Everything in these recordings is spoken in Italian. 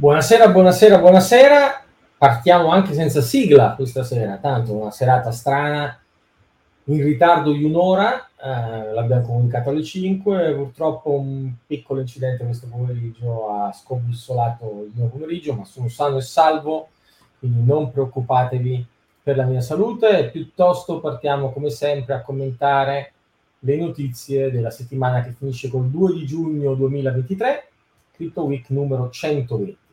Buonasera, buonasera, buonasera. Partiamo anche senza sigla questa sera, tanto una serata strana, in ritardo di un'ora, eh, l'abbiamo comunicato alle 5, purtroppo un piccolo incidente questo pomeriggio ha scobussolato il mio pomeriggio, ma sono sano e salvo, quindi non preoccupatevi per la mia salute, piuttosto partiamo come sempre a commentare le notizie della settimana che finisce col 2 di giugno 2023, Crypto Week numero 120.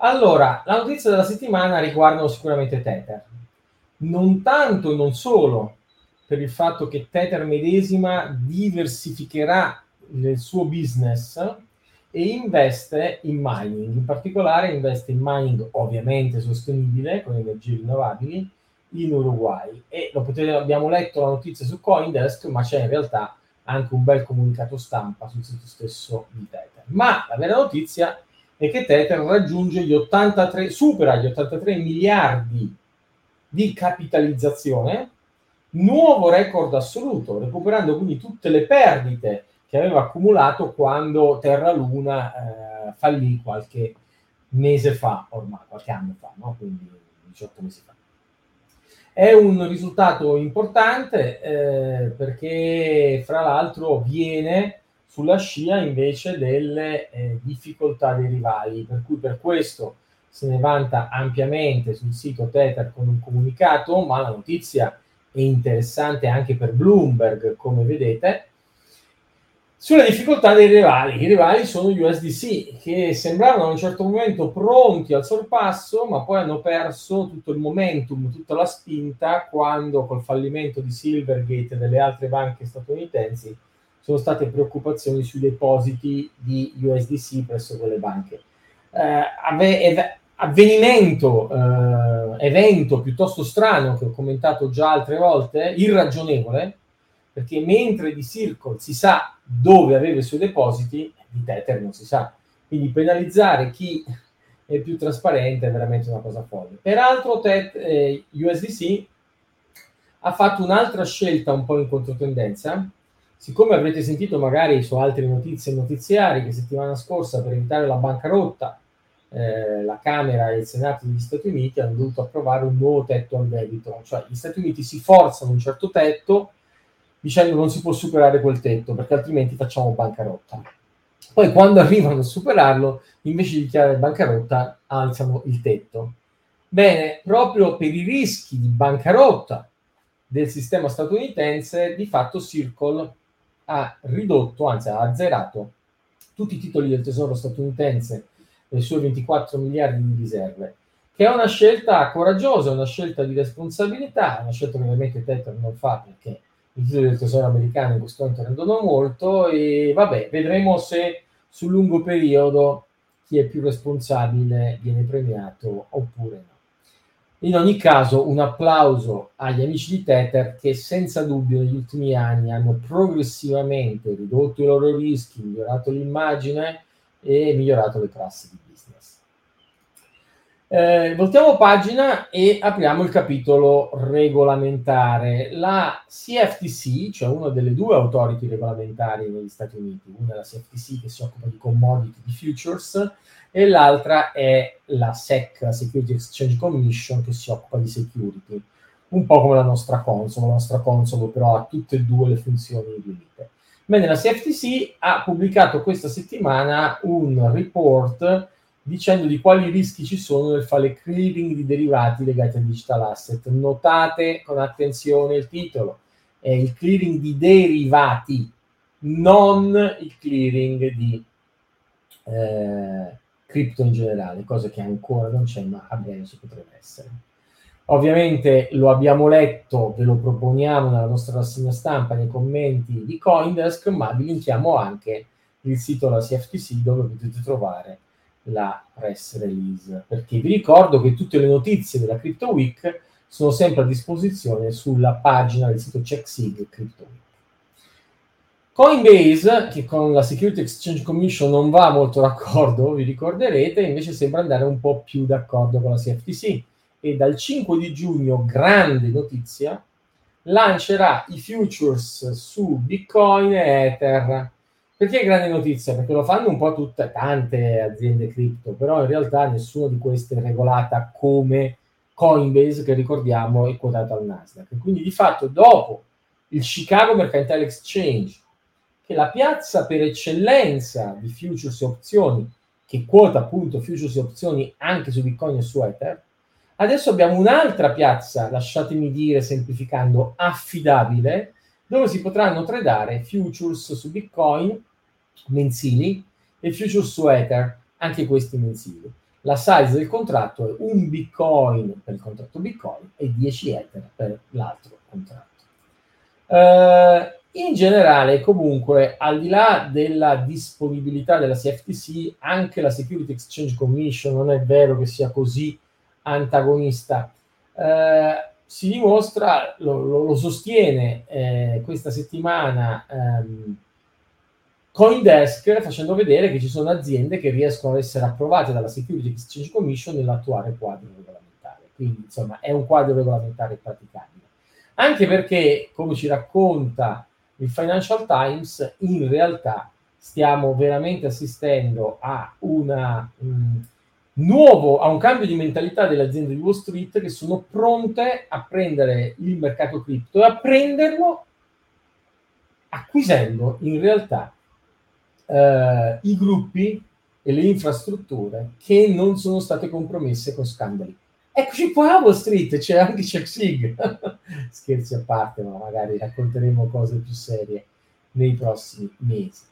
Allora, la notizia della settimana riguardano sicuramente Tether. Non tanto e non solo per il fatto che Tether medesima diversificherà il suo business e investe in mining, in particolare investe in mining ovviamente sostenibile con energie rinnovabili in Uruguay e lo potete, abbiamo letto la notizia su Coindesk ma c'è in realtà anche un bel comunicato stampa sul sito stesso di Tether. Ma la vera notizia è e che Tether raggiunge gli 83, supera gli 83 miliardi di capitalizzazione, nuovo record assoluto, recuperando quindi tutte le perdite che aveva accumulato quando Terra Luna eh, fallì qualche mese fa, ormai qualche anno fa, no? quindi 18 mesi fa. È un risultato importante eh, perché fra l'altro viene sulla scia invece delle eh, difficoltà dei rivali, per cui per questo se ne vanta ampiamente sul sito Tether con un comunicato, ma la notizia è interessante anche per Bloomberg, come vedete, sulle difficoltà dei rivali. I rivali sono gli USDC, che sembravano a un certo momento pronti al sorpasso, ma poi hanno perso tutto il momentum, tutta la spinta, quando col fallimento di Silvergate e delle altre banche statunitensi sono state preoccupazioni sui depositi di USDC presso quelle banche. Eh, ave- avvenimento, eh, evento piuttosto strano che ho commentato già altre volte, irragionevole, perché mentre di Circle si sa dove aveva i suoi depositi, di Tether non si sa. Quindi penalizzare chi è più trasparente è veramente una cosa folle. Peraltro Tet- eh, USDC ha fatto un'altra scelta un po' in controtendenza, Siccome avrete sentito magari su altre notizie notiziari che settimana scorsa per evitare la bancarotta eh, la Camera e il Senato degli Stati Uniti hanno dovuto approvare un nuovo tetto al debito, cioè gli Stati Uniti si forzano un certo tetto dicendo non si può superare quel tetto perché altrimenti facciamo bancarotta. Poi quando arrivano a superarlo, invece di dichiarare bancarotta, alzano il tetto. Bene, proprio per i rischi di bancarotta del sistema statunitense, di fatto Circle ha ridotto, anzi ha azzerato tutti i titoli del tesoro statunitense e i suoi 24 miliardi di riserve, che è una scelta coraggiosa, una scelta di responsabilità, una scelta che ovviamente Tether non fa perché i titoli del tesoro americano in questo momento rendono molto e vabbè, vedremo se sul lungo periodo chi è più responsabile viene premiato oppure no. In ogni caso, un applauso agli amici di Tether che senza dubbio negli ultimi anni hanno progressivamente ridotto i loro rischi, migliorato l'immagine e migliorato le prassi di. Eh, voltiamo pagina e apriamo il capitolo regolamentare. La CFTC, cioè una delle due autority regolamentari negli Stati Uniti, una è la CFTC che si occupa di commodity, di futures, e l'altra è la SEC, la Security Exchange Commission, che si occupa di security, un po' come la nostra console. La nostra console però ha tutte e due le funzioni riunite. Bene, la CFTC ha pubblicato questa settimana un report dicendo di quali rischi ci sono nel fare clearing di derivati legati al digital asset. Notate con attenzione il titolo, è il clearing di derivati, non il clearing di eh, cripto in generale, cosa che ancora non c'è, ma a breve ci potrebbe essere. Ovviamente lo abbiamo letto, ve lo proponiamo nella nostra rassegna stampa, nei commenti di Coindesk, ma vi linkiamo anche il sito della CFTC dove potete trovare la press release. Perché vi ricordo che tutte le notizie della Crypto Week sono sempre a disposizione sulla pagina del sito CheckSig Crypto Week. Coinbase, che con la Security Exchange Commission non va molto d'accordo, vi ricorderete, invece sembra andare un po' più d'accordo con la CFTC e dal 5 di giugno, grande notizia, lancerà i futures su Bitcoin e Ether Perché grande notizia? Perché lo fanno un po' tutte, tante aziende cripto, però in realtà nessuna di queste è regolata come Coinbase, che ricordiamo è quotato al Nasdaq. Quindi di fatto dopo il Chicago Mercantile Exchange, che è la piazza per eccellenza di futures e opzioni, che quota appunto futures e opzioni anche su Bitcoin e su Ether, adesso abbiamo un'altra piazza, lasciatemi dire semplificando, affidabile, dove si potranno tradare futures su Bitcoin mensili e futures su Ether, anche questi mensili. La size del contratto è un Bitcoin per il contratto Bitcoin e 10 Ether per l'altro contratto. Uh, in generale, comunque, al di là della disponibilità della CFTC, anche la Security Exchange Commission non è vero che sia così antagonista. Uh, si dimostra, lo, lo, lo sostiene eh, questa settimana ehm, Coindesk facendo vedere che ci sono aziende che riescono ad essere approvate dalla Security Exchange Commission nell'attuale quadro regolamentare. Quindi, insomma, è un quadro regolamentare praticabile. Anche perché, come ci racconta il Financial Times, in realtà stiamo veramente assistendo a una mh, nuovo, a un cambio di mentalità delle aziende di Wall Street che sono pronte a prendere il mercato cripto e a prenderlo acquisendo in realtà eh, i gruppi e le infrastrutture che non sono state compromesse con scandali. Eccoci qua a Wall Street, c'è anche Chuck Sig. Scherzi a parte, ma magari racconteremo cose più serie nei prossimi mesi.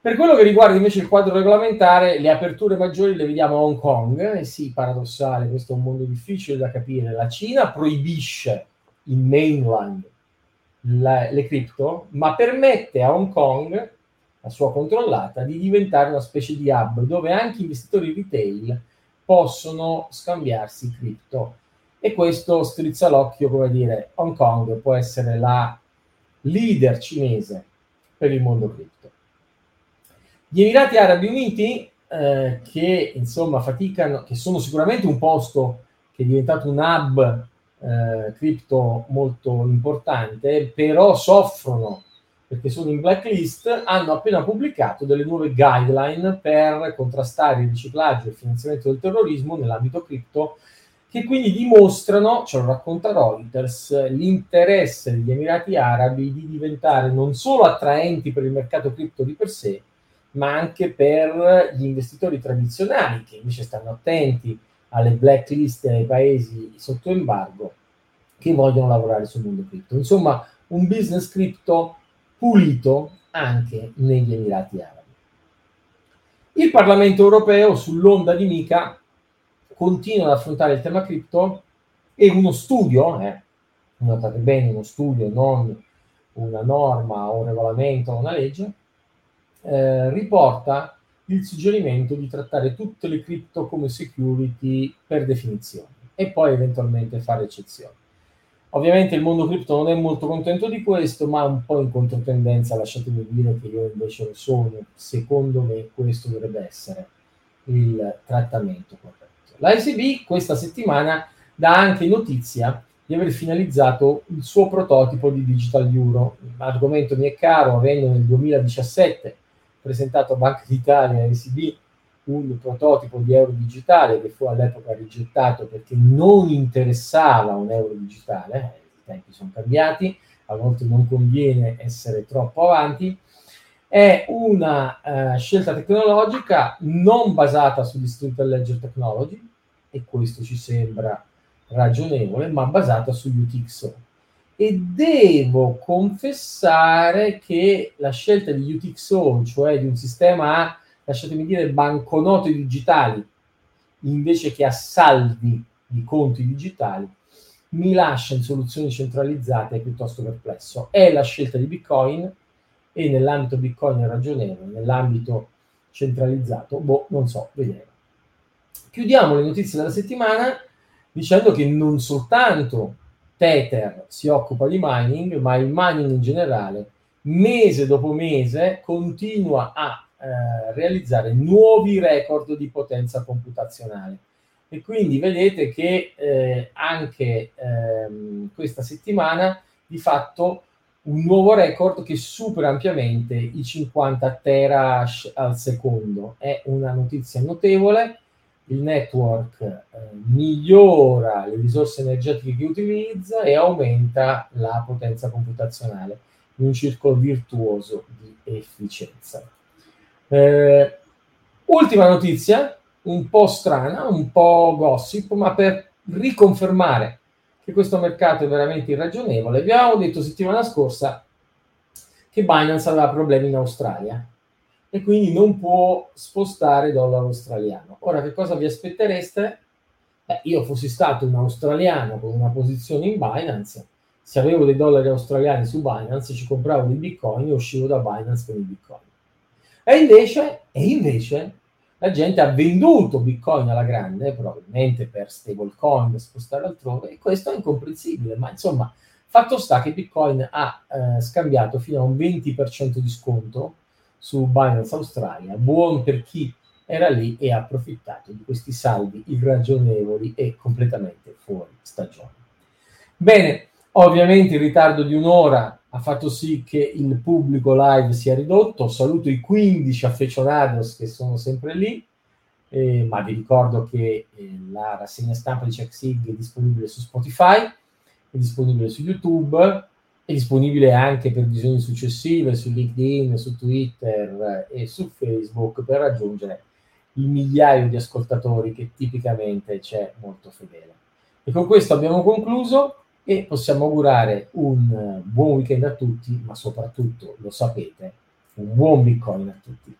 Per quello che riguarda invece il quadro regolamentare, le aperture maggiori le vediamo a Hong Kong. Eh sì, paradossale, questo è un mondo difficile da capire. La Cina proibisce in mainland la, le cripto, ma permette a Hong Kong, la sua controllata, di diventare una specie di hub dove anche investitori retail possono scambiarsi cripto. E questo strizza l'occhio, come dire, Hong Kong può essere la leader cinese per il mondo cripto. Gli Emirati Arabi Uniti, eh, che insomma faticano, che sono sicuramente un posto che è diventato un hub eh, cripto molto importante, però soffrono perché sono in blacklist, hanno appena pubblicato delle nuove guideline per contrastare il riciclaggio e il finanziamento del terrorismo nell'ambito cripto, che quindi dimostrano, ce lo racconta Reuters, l'interesse degli Emirati Arabi di diventare non solo attraenti per il mercato cripto di per sé, ma anche per gli investitori tradizionali che invece stanno attenti alle blacklist ai paesi sotto embargo che vogliono lavorare sul mondo cripto. Insomma, un business cripto pulito anche negli Emirati Arabi. Il Parlamento europeo sull'onda di Mica continua ad affrontare il tema cripto e uno studio, eh, notate bene uno studio, non una norma o un regolamento o una legge, eh, riporta il suggerimento di trattare tutte le cripto come security per definizione e poi eventualmente fare eccezioni. Ovviamente il mondo cripto non è molto contento di questo, ma un po' in controtendenza, lasciatemi dire che io invece lo sono. Secondo me questo dovrebbe essere il trattamento corretto. La questa settimana dà anche notizia di aver finalizzato il suo prototipo di Digital Euro. L'argomento mi è caro, avendo nel 2017 presentato a Banca d'Italia e un prototipo di euro digitale che fu all'epoca rigettato perché non interessava un euro digitale, eh, i tempi sono cambiati, a volte non conviene essere troppo avanti, è una uh, scelta tecnologica non basata su Distributed Ledger Technology, e questo ci sembra ragionevole, ma basata su UTXO e devo confessare che la scelta di UTXO, cioè di un sistema a, lasciatemi dire, banconote digitali, invece che a saldi di conti digitali, mi lascia in soluzioni centralizzate piuttosto perplesso. È la scelta di Bitcoin e nell'ambito Bitcoin è ragionevole, nell'ambito centralizzato, boh, non so, vedremo. Chiudiamo le notizie della settimana dicendo che non soltanto Tether si occupa di mining, ma il mining in generale, mese dopo mese, continua a eh, realizzare nuovi record di potenza computazionale. E quindi vedete che eh, anche ehm, questa settimana di fatto un nuovo record che supera ampiamente i 50 terahash al secondo. È una notizia notevole. Il network eh, migliora le risorse energetiche che utilizza e aumenta la potenza computazionale in un circolo virtuoso di efficienza. Eh, ultima notizia, un po' strana, un po' gossip, ma per riconfermare che questo mercato è veramente irragionevole. Vi avevo detto settimana scorsa che Binance aveva problemi in Australia e quindi non può spostare dollaro australiano. Ora, che cosa vi aspettereste? Beh, io fossi stato un australiano con una posizione in Binance, se avevo dei dollari australiani su Binance, ci compravo dei bitcoin e uscivo da Binance con i bitcoin. E invece, e invece la gente ha venduto Bitcoin alla grande, probabilmente per stablecoin, per spostare altrove, e questo è incomprensibile, ma insomma, fatto sta che Bitcoin ha eh, scambiato fino a un 20% di sconto su Binance Australia, buon per chi era lì e ha approfittato di questi saldi irragionevoli e completamente fuori stagione. Bene, ovviamente il ritardo di un'ora ha fatto sì che il pubblico live sia ridotto. Saluto i 15 affezionados che sono sempre lì, eh, ma vi ricordo che eh, la rassegna stampa di CheckSig è disponibile su Spotify, è disponibile su YouTube, è disponibile anche per visioni successive su LinkedIn, su Twitter e su Facebook per raggiungere il migliaio di ascoltatori che tipicamente c'è molto fedele. E con questo abbiamo concluso e possiamo augurare un eh, buon weekend a tutti, ma soprattutto, lo sapete, un buon Bitcoin a tutti.